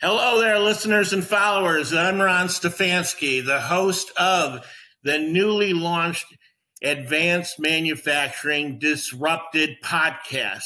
Hello there, listeners and followers. I'm Ron Stefanski, the host of the newly launched Advanced Manufacturing Disrupted podcast.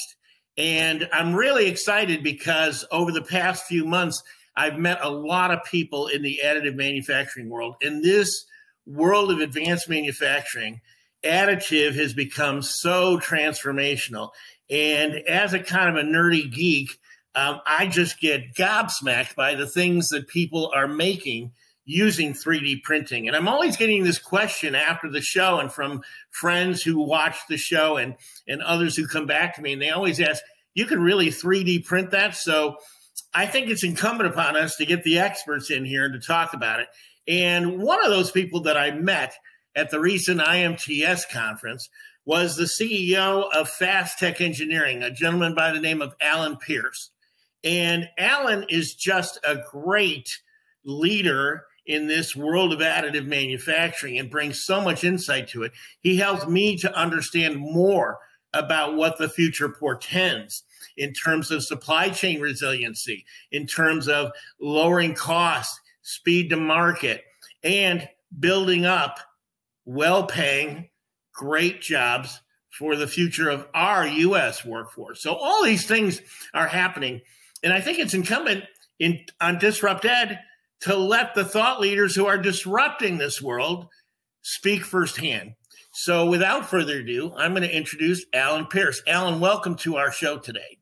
And I'm really excited because over the past few months, I've met a lot of people in the additive manufacturing world. In this world of advanced manufacturing, additive has become so transformational. And as a kind of a nerdy geek, um, I just get gobsmacked by the things that people are making using 3D printing. And I'm always getting this question after the show and from friends who watch the show and, and others who come back to me. And they always ask, you can really 3D print that? So I think it's incumbent upon us to get the experts in here to talk about it. And one of those people that I met at the recent IMTS conference was the CEO of Fast Tech Engineering, a gentleman by the name of Alan Pierce. And Alan is just a great leader in this world of additive manufacturing and brings so much insight to it. He helps me to understand more about what the future portends in terms of supply chain resiliency, in terms of lowering costs, speed to market, and building up well paying, great jobs for the future of our US workforce. So all these things are happening and I think it's incumbent in on Disrupted to let the thought leaders who are disrupting this world speak firsthand. So without further ado, I'm going to introduce Alan Pierce. Alan, welcome to our show today.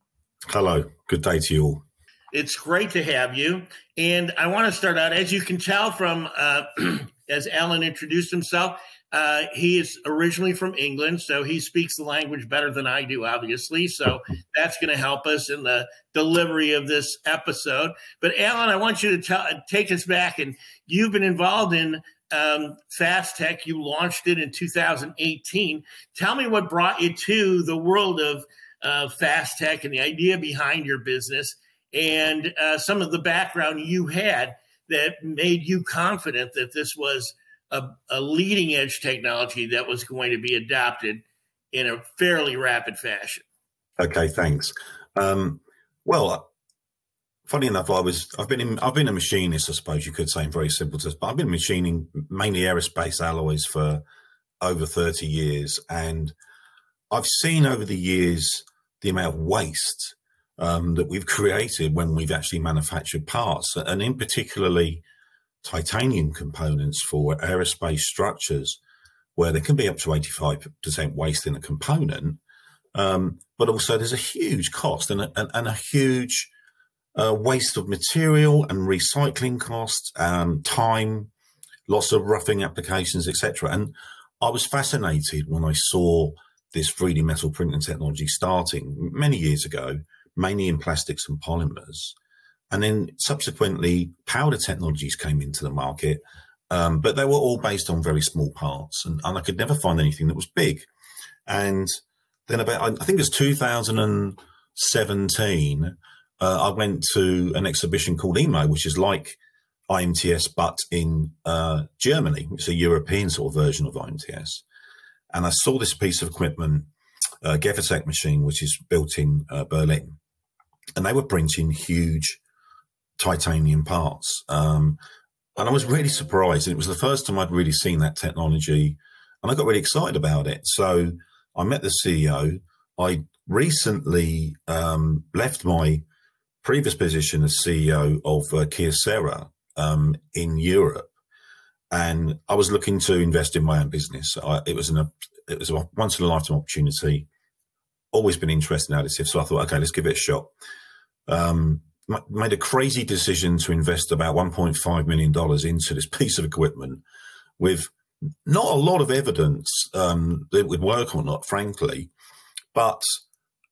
Hello. Good day to you all. It's great to have you. And I want to start out, as you can tell from, uh, as Alan introduced himself, uh, he is originally from England, so he speaks the language better than I do, obviously. So that's going to help us in the delivery of this episode. But Alan, I want you to tell, take us back, and you've been involved in um, Fast Tech. You launched it in 2018. Tell me what brought you to the world of uh, Fast Tech and the idea behind your business, and uh, some of the background you had that made you confident that this was a, a leading edge technology that was going to be adopted in a fairly rapid fashion. Okay, thanks. Um, well, funny enough, I was I've been in, I've been a machinist, I suppose you could say, in very simple terms. But I've been machining mainly aerospace alloys for over thirty years, and I've seen over the years the amount of waste um, that we've created when we've actually manufactured parts, and in particularly titanium components for aerospace structures where there can be up to 85% waste in a component. Um, but also there's a huge cost and a, and, and a huge uh, waste of material and recycling costs, um, time, loss of roughing applications, etc. And I was fascinated when I saw this 3D metal printing technology starting many years ago, mainly in plastics and polymers. And then subsequently, powder technologies came into the market, um, but they were all based on very small parts. And, and, I could never find anything that was big. And then about, I think it was 2017, uh, I went to an exhibition called EMO, which is like IMTS, but in uh, Germany. It's a European sort of version of IMTS. And I saw this piece of equipment, a uh, machine, which is built in uh, Berlin. And they were printing huge titanium parts. Um, and I was really surprised. It was the first time I'd really seen that technology, and I got really excited about it. So I met the CEO. I recently um, left my previous position as CEO of uh, Kyocera um, in Europe, and I was looking to invest in my own business. I, it was an, it was a once in a lifetime opportunity. Always been interested in additive, so I thought, okay, let's give it a shot. Um, made a crazy decision to invest about $1.5 million into this piece of equipment with not a lot of evidence um, that it would work or not, frankly. But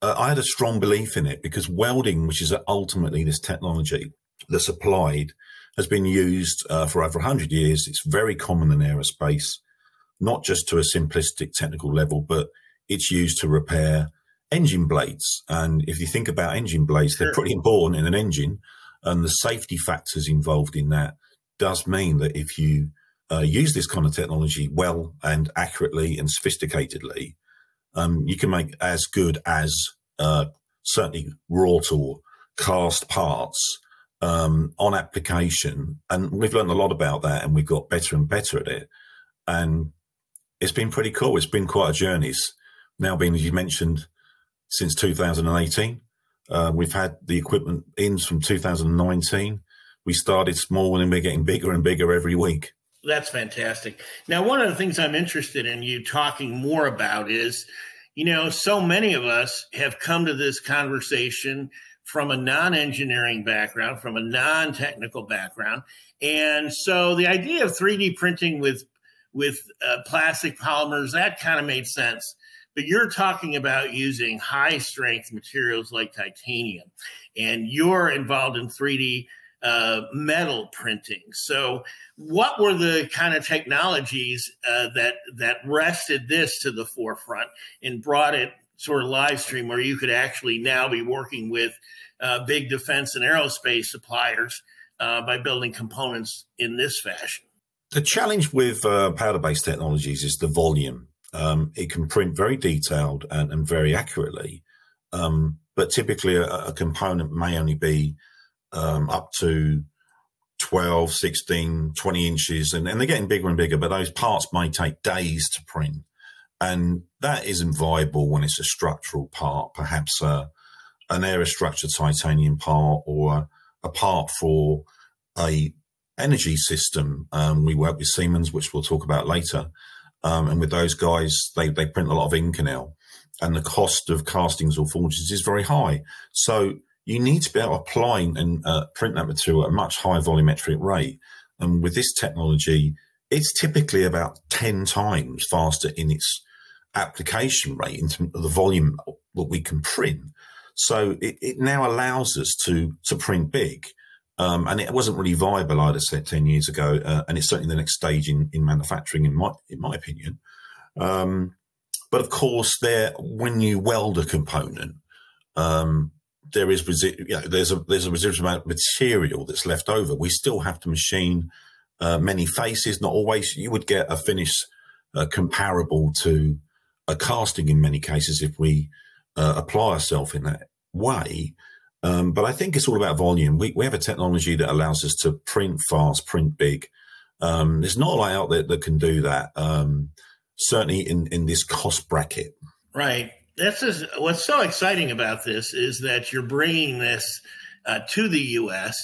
uh, I had a strong belief in it because welding, which is ultimately this technology that's applied, has been used uh, for over 100 years. It's very common in aerospace, not just to a simplistic technical level, but it's used to repair engine blades. And if you think about engine blades, they're pretty important in an engine. And the safety factors involved in that does mean that if you uh, use this kind of technology well and accurately and sophisticatedly, um, you can make as good as uh, certainly wrought or cast parts um, on application. And we've learned a lot about that and we've got better and better at it. And it's been pretty cool. It's been quite a journey. It's now been, as you mentioned, since 2018. Uh, we've had the equipment in from 2019. We started small and we're getting bigger and bigger every week. That's fantastic. Now, one of the things I'm interested in you talking more about is, you know, so many of us have come to this conversation from a non engineering background, from a non technical background. And so the idea of 3D printing with with uh, plastic polymers that kind of made sense but you're talking about using high strength materials like titanium and you're involved in 3d uh, metal printing so what were the kind of technologies uh, that that rested this to the forefront and brought it sort of live stream where you could actually now be working with uh, big defense and aerospace suppliers uh, by building components in this fashion. The challenge with uh, powder based technologies is the volume. Um, it can print very detailed and, and very accurately, um, but typically a, a, component may only be um, up to 12, 16, 20 inches, and, and they're getting bigger and bigger, but those parts may take days to print. And that isn't viable when it's a structural part, perhaps a, an aerostructured titanium part or a part for a energy system. Um, we work with Siemens, which we'll talk about later. Um, and with those guys, they, they print a lot of Inconel and the cost of castings or forges is very high. So you need to be able to apply and uh, print that material at a much higher volumetric rate. And with this technology, it's typically about 10 times faster in its application rate in terms of the volume that we can print. So it, it now allows us to to print big. Um, and it wasn't really viable, I'd have said 10 years ago. Uh, and it's certainly the next stage in, in manufacturing, in my, in my opinion. Um, but of course, there, when you weld a component, um, there is, you know, there's a, there's a residual amount of material that's left over. We still have to machine uh, many faces, not always. You would get a finish uh, comparable to a casting in many cases if we uh, apply ourselves in that way. Um, but I think it's all about volume. We, we have a technology that allows us to print fast, print big. Um, there's not a lot out there that can do that, um, certainly in, in this cost bracket. Right. This is what's so exciting about this is that you're bringing this uh, to the U.S.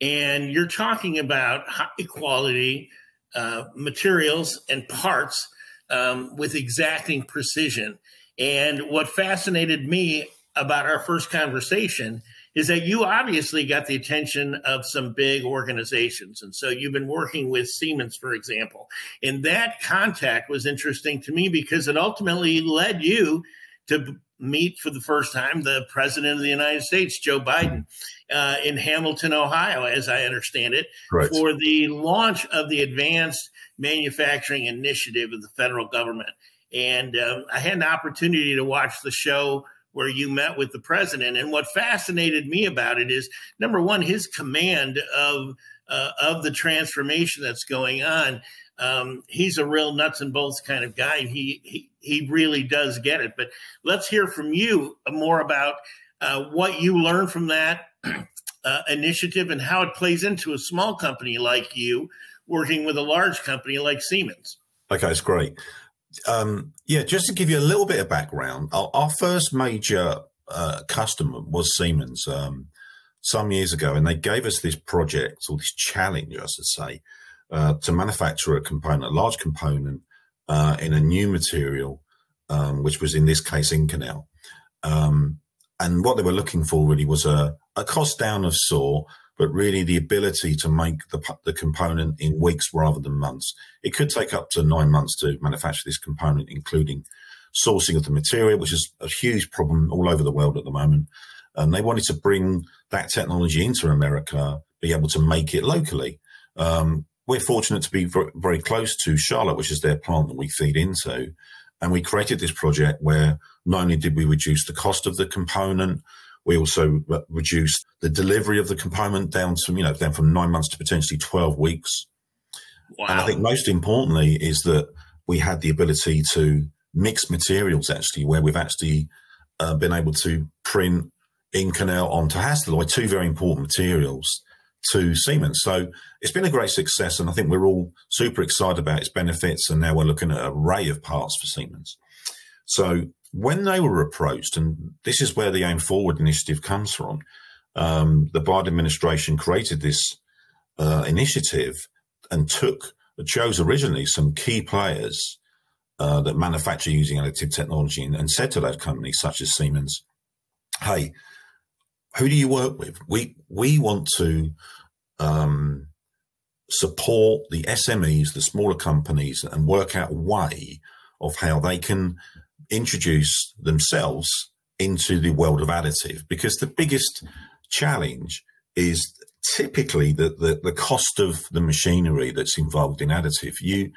and you're talking about high quality uh, materials and parts um, with exacting precision. And what fascinated me about our first conversation is that you obviously got the attention of some big organizations. And so you've been working with Siemens, for example. And that contact was interesting to me because it ultimately led you to meet for the first time the president of the United States, Joe Biden, uh, in Hamilton, Ohio, as I understand it, right. for the launch of the Advanced Manufacturing Initiative of the federal government. And um, I had an opportunity to watch the show where you met with the president. And what fascinated me about it is number one, his command of uh, of the transformation that's going on. Um, he's a real nuts and bolts kind of guy. He, he he really does get it. But let's hear from you more about uh, what you learned from that uh, initiative and how it plays into a small company like you working with a large company like Siemens. Okay, it's great. Um, yeah, just to give you a little bit of background, our, our first major uh, customer was Siemens um, some years ago, and they gave us this project or this challenge, I should say, uh, to manufacture a component, a large component uh, in a new material, um, which was in this case Inconel. Um, and what they were looking for really was a, a cost down of SAW but really the ability to make the, the component in weeks rather than months. It could take up to nine months to manufacture this component, including sourcing of the material, which is a huge problem all over the world at the moment. And they wanted to bring that technology into America, be able to make it locally. Um, we're fortunate to be very, very close to Charlotte, which is their plant that we feed into. And we created this project where not only did we reduce the cost of the component, we also reduced the delivery of the component down to, you know, down from nine months to potentially 12 weeks. Wow. And I think most importantly is that we had the ability to mix materials actually, where we've actually uh, been able to print Inconel onto Hastelloy, two very important materials to Siemens. So it's been a great success, and I think we're all super excited about its benefits. And now we're looking at an array of parts for Siemens. So when they were approached, and this is where the AM Forward initiative comes from, um, the Biden administration created this uh, initiative and took chose originally some key players uh, that manufacture using additive technology and, and said to those companies such as Siemens, "Hey, who do you work with? We we want to um, support the SMEs, the smaller companies, and work out a way of how they can introduce themselves into the world of additive. Because the biggest challenge is typically the, the, the cost of the machinery that's involved in additive. You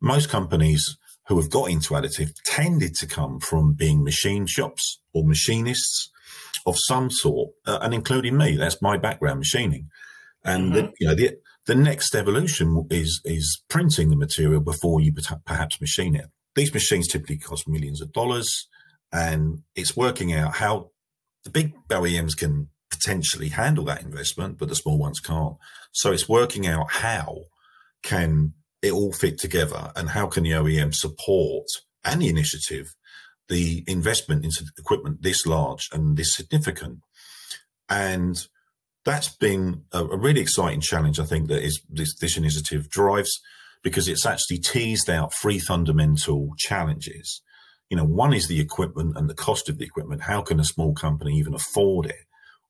most companies who have got into additive tended to come from being machine shops or machinists of some sort, uh, and including me. That's my background, machining. And mm-hmm. the, you know the the next evolution is is printing the material before you perhaps machine it. These machines typically cost millions of dollars, and it's working out how the big OEMs can potentially handle that investment, but the small ones can't. So it's working out how can it all fit together and how can the OEM support any initiative the investment into equipment this large and this significant. And that's been a, a really exciting challenge, I think, that is this, this initiative drives because it's actually teased out three fundamental challenges. You know, one is the equipment and the cost of the equipment. How can a small company even afford it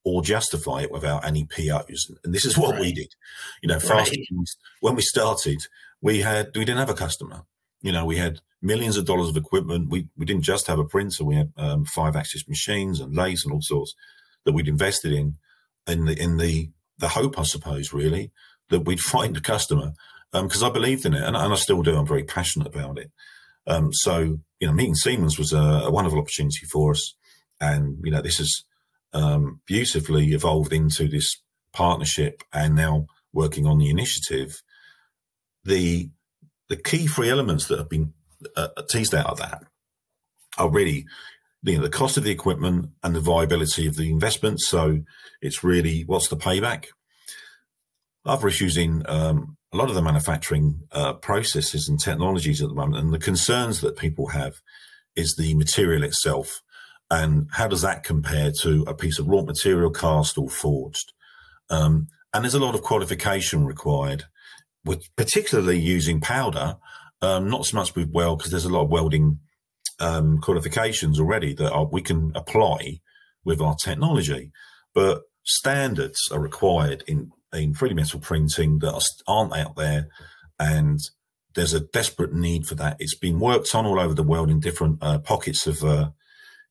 or justify it without any POs? And this is what right. we did. You know, fast right. when we started, we had we didn't have a customer. You know, we had millions of dollars of equipment. We we didn't just have a printer. We had um, five axis machines and lathes and all sorts that we'd invested in, in the in the the hope, I suppose, really, that we'd find a customer because um, I believed in it, and, and, I still do. I'm very passionate about it. Um, so you know, meeting Siemens was a, a, wonderful opportunity for us, and you know, this has um, beautifully evolved into this partnership, and now working on the initiative. The the key three elements that have been uh, teased out of that are really you know, the cost of the equipment and the viability of the investment. So it's really what's the payback? Other issues in um, a lot of the manufacturing uh, processes and technologies at the moment, and the concerns that people have is the material itself, and how does that compare to a piece of raw material cast or forged? Um, and there's a lot of qualification required, with particularly using powder um, not so much with weld because there's a lot of welding um, qualifications already that are, we can apply with our technology, but standards are required in in 3D metal printing that aren't out there, and there's a desperate need for that. It's been worked on all over the world in different uh, pockets of uh,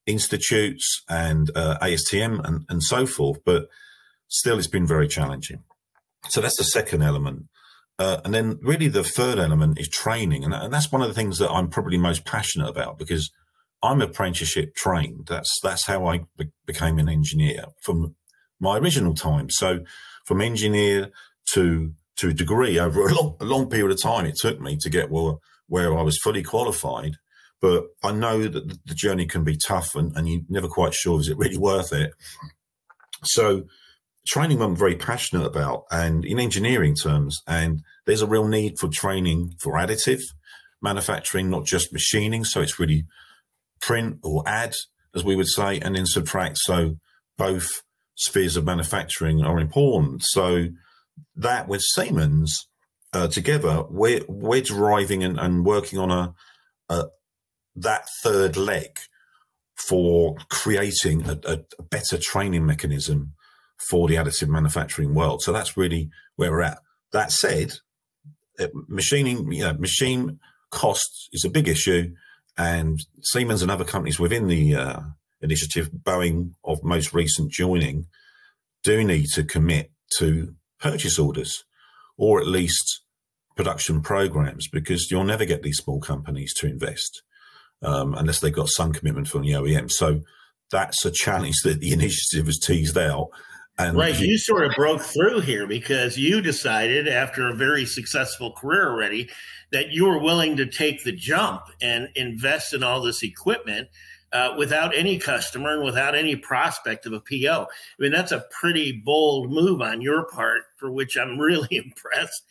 institutes and uh, ASTM and, and so forth, but still it's been very challenging. So that's the second element. Uh, and then really the third element is training. And, and that's one of the things that I'm probably most passionate about because I'm apprenticeship trained. That's, that's how I be- became an engineer from my original time. So from engineer to, to degree over a long, a long period of time, it took me to get well, where I was fully qualified. But I know that the journey can be tough and, and you're never quite sure, is it really worth it? So training I'm very passionate about and in engineering terms. And there's a real need for training for additive manufacturing, not just machining. So it's really print or add, as we would say, and then subtract. So both spheres of manufacturing are important. So that with Siemens uh, together, we're, we're driving and, and working on a, a, that third leg for creating a, a better training mechanism for the additive manufacturing world. So that's really where we're at. That said, machining, you know, machine costs is a big issue, and Siemens and other companies within the uh, initiative, Boeing of most recent joining, do need to commit to purchase orders or at least production programs because you'll never get these small companies to invest um, unless they've got some commitment from the OEM. So that's a challenge that the initiative has teased out and right, you sort of broke through here because you decided after a very successful career already that you were willing to take the jump and invest in all this equipment uh, without any customer and without any prospect of a PO. I mean, that's a pretty bold move on your part, for which I'm really impressed.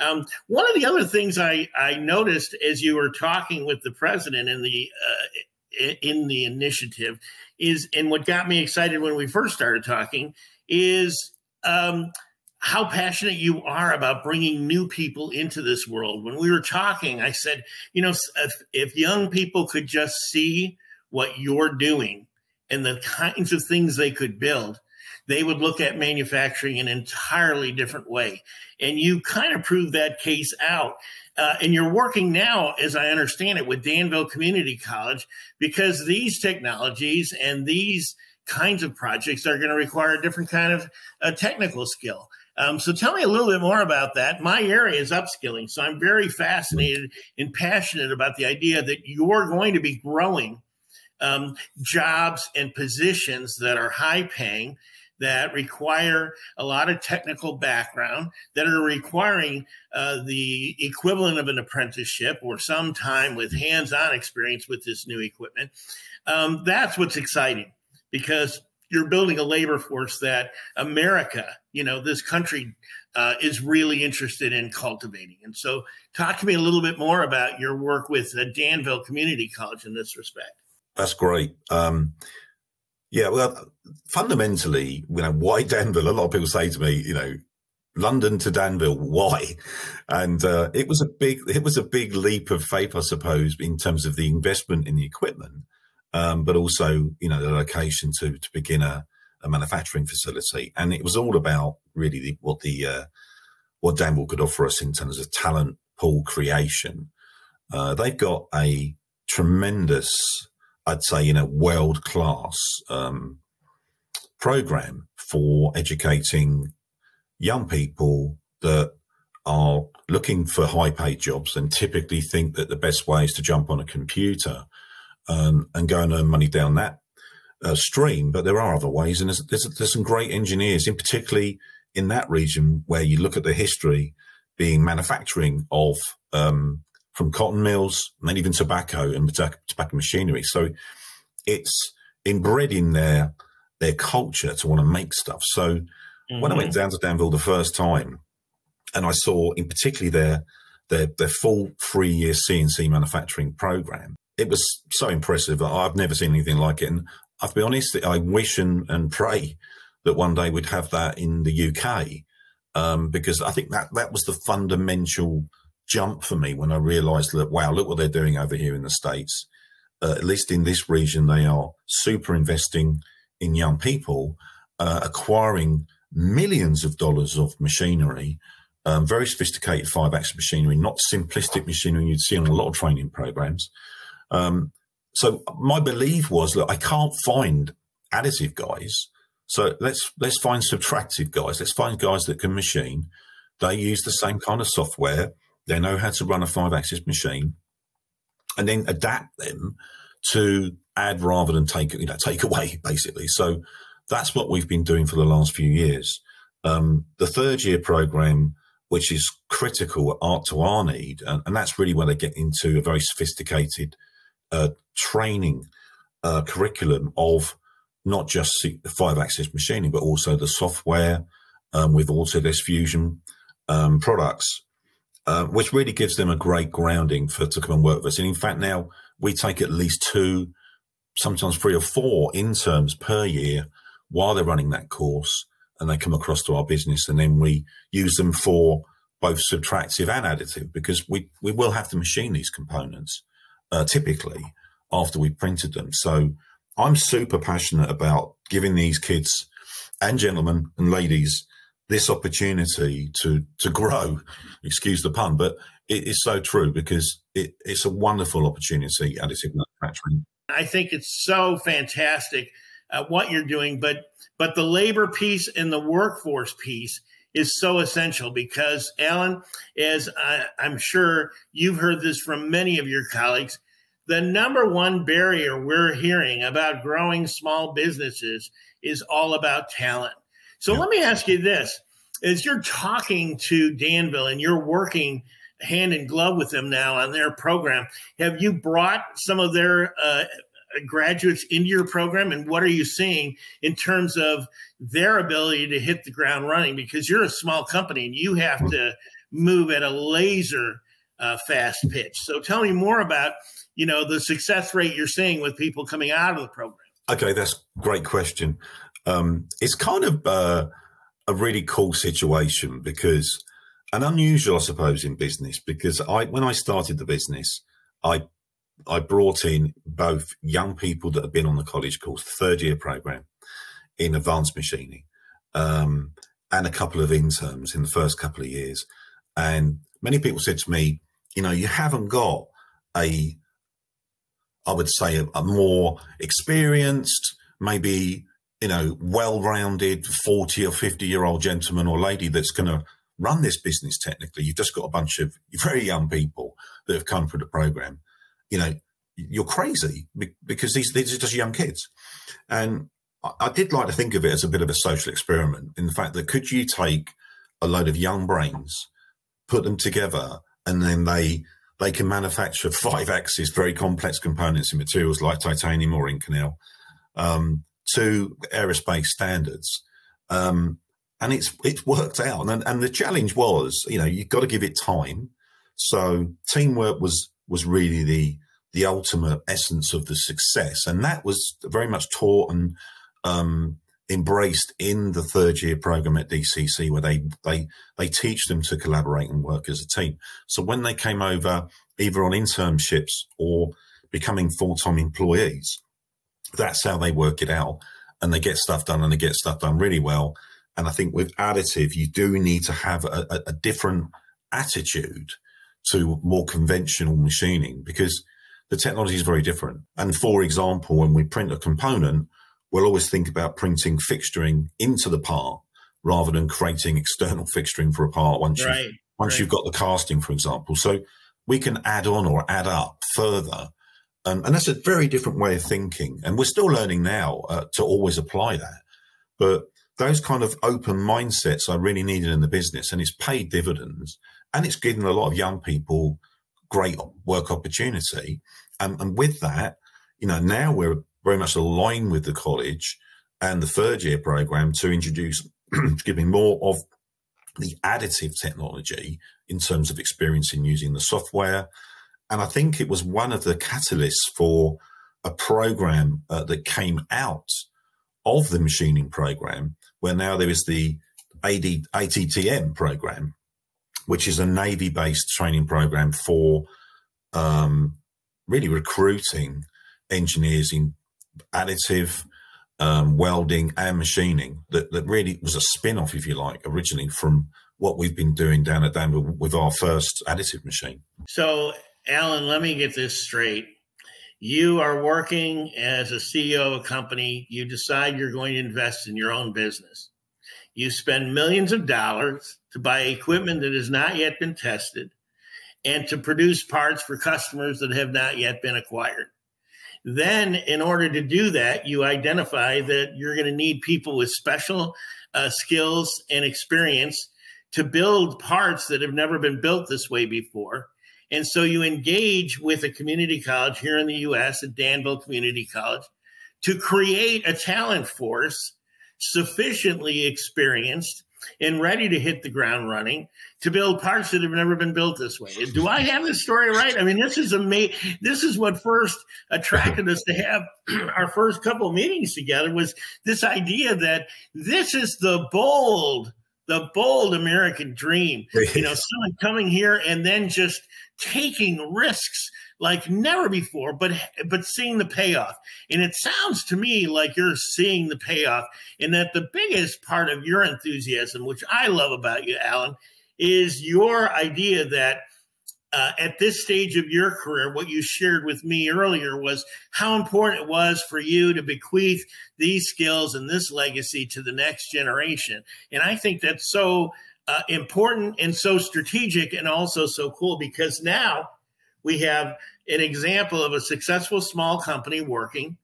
Um, one of the other things I, I noticed as you were talking with the president in the uh, in the initiative is, and what got me excited when we first started talking is um, how passionate you are about bringing new people into this world. When we were talking, I said, you know, if, if young people could just see what you're doing and the kinds of things they could build, they would look at manufacturing in an entirely different way. And you kind of proved that case out. Uh, and you're working now, as I understand it, with Danville Community College because these technologies and these kinds of projects are going to require a different kind of uh, technical skill. Um, so tell me a little bit more about that. My area is upskilling, so I'm very fascinated and passionate about the idea that you're going to be growing um, jobs and positions that are high paying that require a lot of technical background, that are requiring uh, the equivalent of an apprenticeship or some time with hands on experience with this new equipment. Um, that's what's exciting because you're building a labor force that America, you know, this country uh, is really interested in cultivating. And so, talk to me a little bit more about your work with uh, Danville Community College in this respect. That's great. Um, yeah, well, fundamentally, you know, why Danville? A lot of people say to me, you know, London to Danville, why? And uh, it was a big, it was a big leap of faith, I suppose, in terms of the investment in the equipment um, but also you know the location to to begin a, a, manufacturing facility. And it was all about really the, what the uh, what Danville could offer us in terms of talent pool creation. Uh, they've got a tremendous, I'd say, you know, world class um, program for educating young people that are looking for high paid jobs and typically think that the best way is to jump on a computer um, and go and earn money down that uh, stream. But there are other ways, and there's, there's, there's some great engineers, in particularly in that region where you look at the history being manufacturing of um, from cotton mills and then even tobacco and tobacco machinery. So it's inbred in their their culture to want to make stuff. So mm-hmm. when I went mm-hmm. down to Danville the first time, and I saw in particularly their their, their full three year CNC manufacturing program, it was so impressive. I've never seen anything like it. And I'll be honest, I wish and, and pray that one day we'd have that in the UK, um, because I think that that was the fundamental jump for me when I realised that wow, look what they're doing over here in the states. Uh, at least in this region, they are super investing in young people, uh, acquiring millions of dollars of machinery, um, very sophisticated five axis machinery, not simplistic machinery you'd see on a lot of training programs. Um, so my belief was that I can't find additive guys. So let's let's find subtractive guys. Let's find guys that can machine. They use the same kind of software. They know how to run a five-axis machine, and then adapt them to add rather than take you know take away basically. So that's what we've been doing for the last few years. Um, the third year program, which is critical art to our need, and, and that's really where they get into a very sophisticated uh, training uh, curriculum of not just five axis machining, but also the software um, with Autodesk Fusion um, products, uh, which really gives them a great grounding for to come and work with us. And in fact, now we take at least two, sometimes three or four interns per year while they're running that course, and they come across to our business, and then we use them for both subtractive and additive because we we will have to machine these components uh, typically after we printed them. So I'm super passionate about giving these kids and gentlemen and ladies this opportunity to to grow. Excuse the pun, but it is so true because it, it's a wonderful opportunity additive manufacturing. I think it's so fantastic uh, what you're doing, but but the labor piece and the workforce piece is so essential because, Alan, as I, I'm sure you've heard this from many of your colleagues, the number one barrier we're hearing about growing small businesses is all about talent. So yeah. let me ask you this as you're talking to Danville and you're working hand in glove with them now on their program, have you brought some of their uh, graduates into your program, and what are you seeing in terms of their ability to hit the ground running? Because you're a small company and you have to move at a laser uh, fast pitch. So tell me more about you know the success rate you're seeing with people coming out of the program. Okay, that's a great question. Um, it's kind of uh, a really cool situation because and unusual, I suppose, in business because I when I started the business, I I brought in both young people that have been on the college course, third year program in advanced machining, um, and a couple of interns in the first couple of years. And many people said to me, you know, you haven't got a, I would say, a, a more experienced, maybe, you know, well rounded 40 or 50 year old gentleman or lady that's going to run this business technically. You've just got a bunch of very young people that have come through the program. You know, you're crazy because these, these are just young kids. And I did like to think of it as a bit of a social experiment in the fact that could you take a load of young brains, put them together, and then they they can manufacture five axis very complex components in materials like titanium or Inconel um, to aerospace standards. Um, and it's it's worked out. And and the challenge was, you know, you've got to give it time. So teamwork was was really the the ultimate essence of the success, and that was very much taught and um, embraced in the third year program at DCC, where they they they teach them to collaborate and work as a team. So when they came over, either on internships or becoming full time employees, that's how they work it out, and they get stuff done, and they get stuff done really well and I think with additive, you do need to have a, a, a different attitude to more conventional machining because the technology is very different. And for example, when we print a component, we'll always think about printing fixturing into the part rather than creating external fixturing for a part once right, you once right. you've got the casting, for example. So we can add on or add up further. Um, and that's a very different way of thinking. And we're still learning now uh, to always apply that. But those kind of open mindsets are really needed in the business and it's paid dividends and it's given a lot of young people great work opportunity. And, and with that, you know, now we're very much aligned with the college and the third year program to introduce, giving more of the additive technology in terms of experience in using the software. And I think it was one of the catalysts for a program uh, that came out of the machining program where now there is the AD, ATDM program, which is a Navy based training program for um, really recruiting engineers in additive, um, welding, and machining. That, that really was a spin off, if you like, originally from what we've been doing down at Danville with our first additive machine. So, Alan, let me get this straight you are working as a CEO of a company, you decide you're going to invest in your own business. You spend millions of dollars to buy equipment that has not yet been tested and to produce parts for customers that have not yet been acquired. Then, in order to do that, you identify that you're going to need people with special uh, skills and experience to build parts that have never been built this way before and so you engage with a community college here in the US, at Danville Community College, to create a talent force sufficiently experienced and ready to hit the ground running to build parks that have never been built this way. Do I have this story right? I mean, this is amazing. This is what first attracted us to have our first couple meetings together was this idea that this is the bold, the bold American dream. You know, someone coming here and then just taking risks like never before, but but seeing the payoff. And it sounds to me like you're seeing the payoff, and that the biggest part of your enthusiasm, which I love about you, Alan, is your idea that uh, at this stage of your career, what you shared with me earlier was how important it was for you to bequeath these skills and this legacy to the next generation. And I think that's so uh, important and so strategic and also so cool because now we have an example of a successful small company working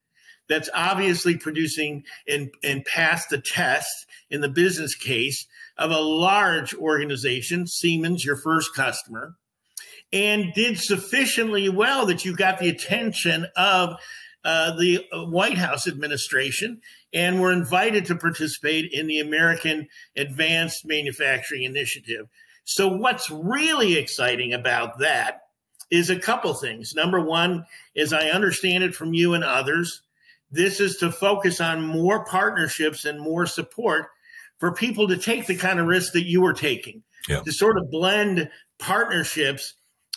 that's obviously producing and, and passed the test in the business case of a large organization, Siemens, your first customer, and did sufficiently well that you got the attention of uh, the White House administration and were invited to participate in the American Advanced Manufacturing Initiative. So, what's really exciting about that is a couple things. Number one, as I understand it from you and others, this is to focus on more partnerships and more support for people to take the kind of risk that you are taking, yeah. to sort of blend partnerships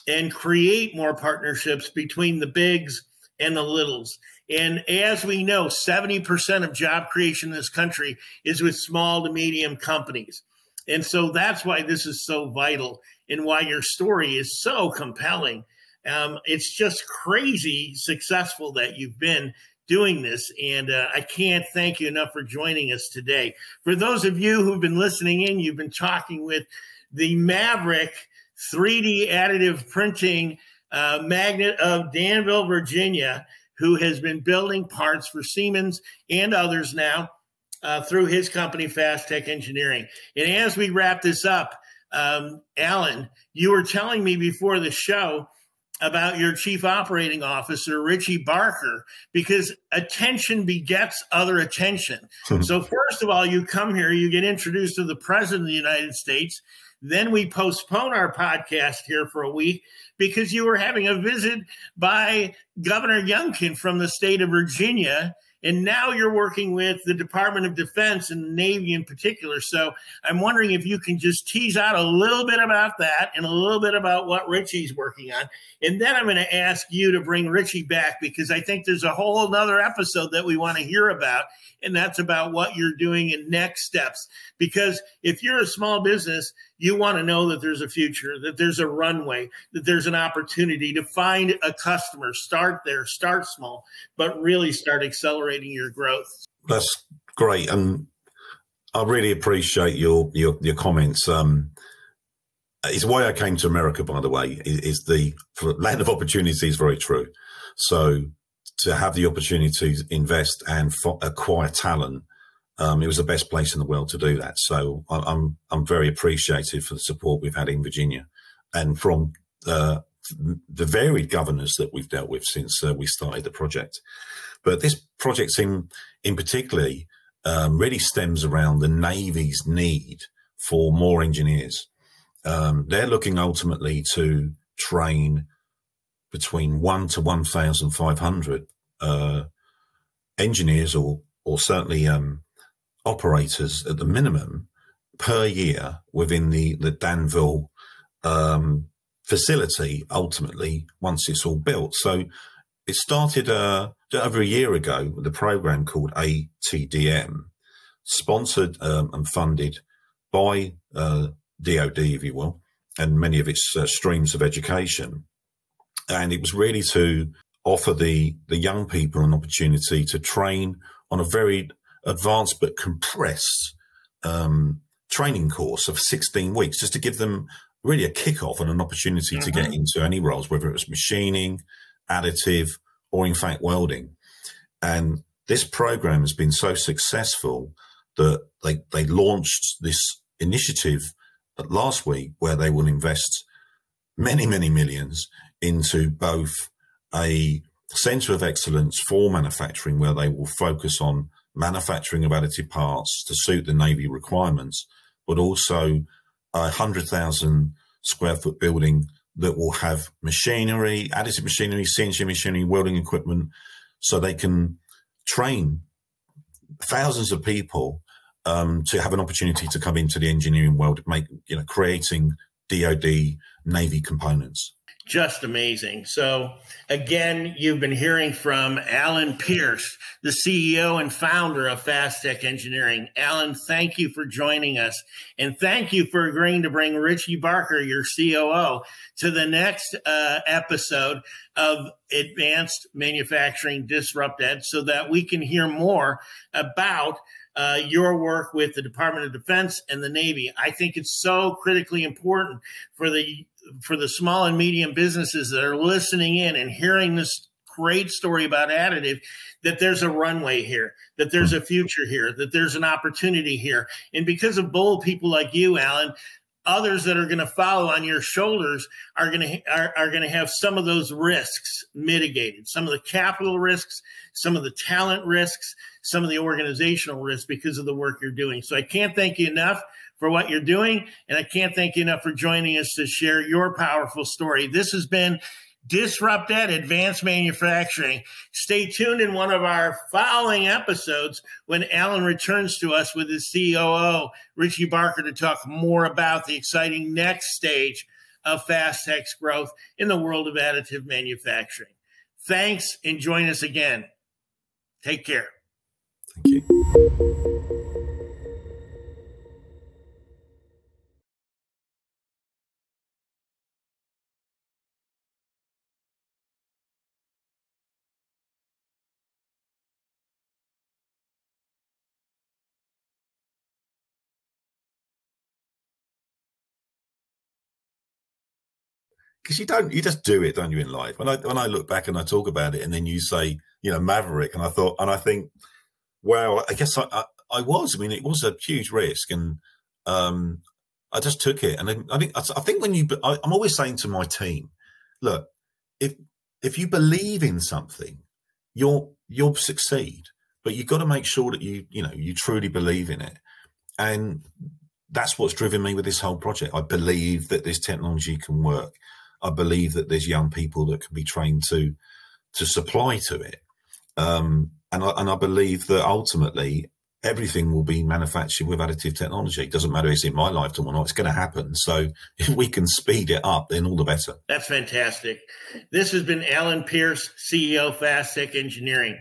and create more partnerships between the bigs and the littles. And as we know, 70% of job creation in this country is with small to medium companies. And so that's why this is so vital and why your story is so compelling. Um, it's just crazy successful that you've been doing this. And uh, I can't thank you enough for joining us today. For those of you who've been listening in, you've been talking with the Maverick 3D additive printing uh, magnet of Danville, Virginia, who has been building parts for Siemens and others now uh, through his company, Fast Tech Engineering. And as we wrap this up, um, Alan, you were telling me before the show about your chief operating officer, Richie Barker, because attention begets other attention. Hmm. so, first of all, you come here, you get introduced to the president of the United States. Then we postpone our podcast here for a week because you were having a visit by Governor Youngkin from the state of Virginia and now you're working with the Department of Defense and the Navy in particular. So I'm wondering if you can just tease out a little bit about that and a little bit about what Richie's working on. And then I'm going to ask you to bring Richie back because I think there's a whole other episode that we want to hear about. And that's about what you're doing in next steps. Because if you're a small business, you want to know that there's a future, that there's a runway, that there's an opportunity to find a customer. Start there, start small, but really start accelerating your growth. That's great, and I really appreciate your your, your comments. Um, it's why I came to America, by the way. Is, the land of opportunity is very true. So to have the opportunity to invest and acquire talent um, it was the best place in the world to do that. So I'm I'm very appreciative for the support we've had in Virginia, and from uh, the varied governors that we've dealt with since uh, we started the project. But this project in in particularly um, really stems around the Navy's need for more engineers. Um, they're looking ultimately to train between one to one thousand five hundred uh, engineers, or or certainly um, operators at the minimum per year within the, the Danville um, facility ultimately once it's all built. So it started uh, over a year ago with a program called ATDM, sponsored um, and funded by uh, DOD, if you will, and many of its uh, streams of education. And it was really to offer the, the young people an opportunity to train on a very advanced but compressed um, training course of 16 weeks just to give them really a kickoff and an opportunity mm-hmm. to get mm-hmm. into any roles, whether it was machining, additive, or in fact welding. And this program has been so successful that they, they launched this initiative last week where they will invest many, many millions into both a center of excellence for manufacturing where they will focus on manufacturing of additive parts to suit the Navy requirements, but also a 100,000 square foot building that will have machinery, additive machinery, CNC machinery, welding equipment, so they can train thousands of people um, to have an opportunity to come into the engineering world, make you know, creating DoD Navy components just amazing. So, again, you've been hearing from Alan Pierce, the CEO and founder of Fast Tech Engineering. Alan, thank you for joining us. And thank you for agreeing to bring Richie Barker, your COO, to the next uh, episode of Advanced Manufacturing Disrupted so that we can hear more about. Uh, your work with the Department of Defense and the Navy. I think it's so critically important for the for the small and medium businesses that are listening in and hearing this great story about additive that there's a runway here, that there's a future here, that there's an opportunity here. And because of bold people like you, Alan, others that are going to follow on your shoulders are going to are, are going to have some of those risks mitigated some of the capital risks some of the talent risks some of the organizational risks because of the work you're doing so i can't thank you enough for what you're doing and i can't thank you enough for joining us to share your powerful story this has been Disrupted Advanced Manufacturing. Stay tuned in one of our following episodes when Alan returns to us with his COO, Richie Barker, to talk more about the exciting next stage of FastTech's growth in the world of additive manufacturing. Thanks and join us again. Take care. Thank you. Because you don't you just do it don't you in life? When i when i look back and i talk about it and then you say you know maverick and i thought and i think well i guess i i, I was i mean it was a huge risk and um i just took it. And i think i think when you I, i'm always saying to my team look if if you believe in something you'll you'll succeed but you've got to make sure that you you know you truly believe in it. And that's what's driven me with this whole project. I believe that this technology can work I believe that there's young people that can be trained to to supply to it, um, and I, and I believe that ultimately everything will be manufactured with additive technology. It doesn't matter if it's in my lifetime or not; it's going to happen. So if we can speed it up, then all the better. That's fantastic. This has been Alan Pierce, CEO FastTech Engineering.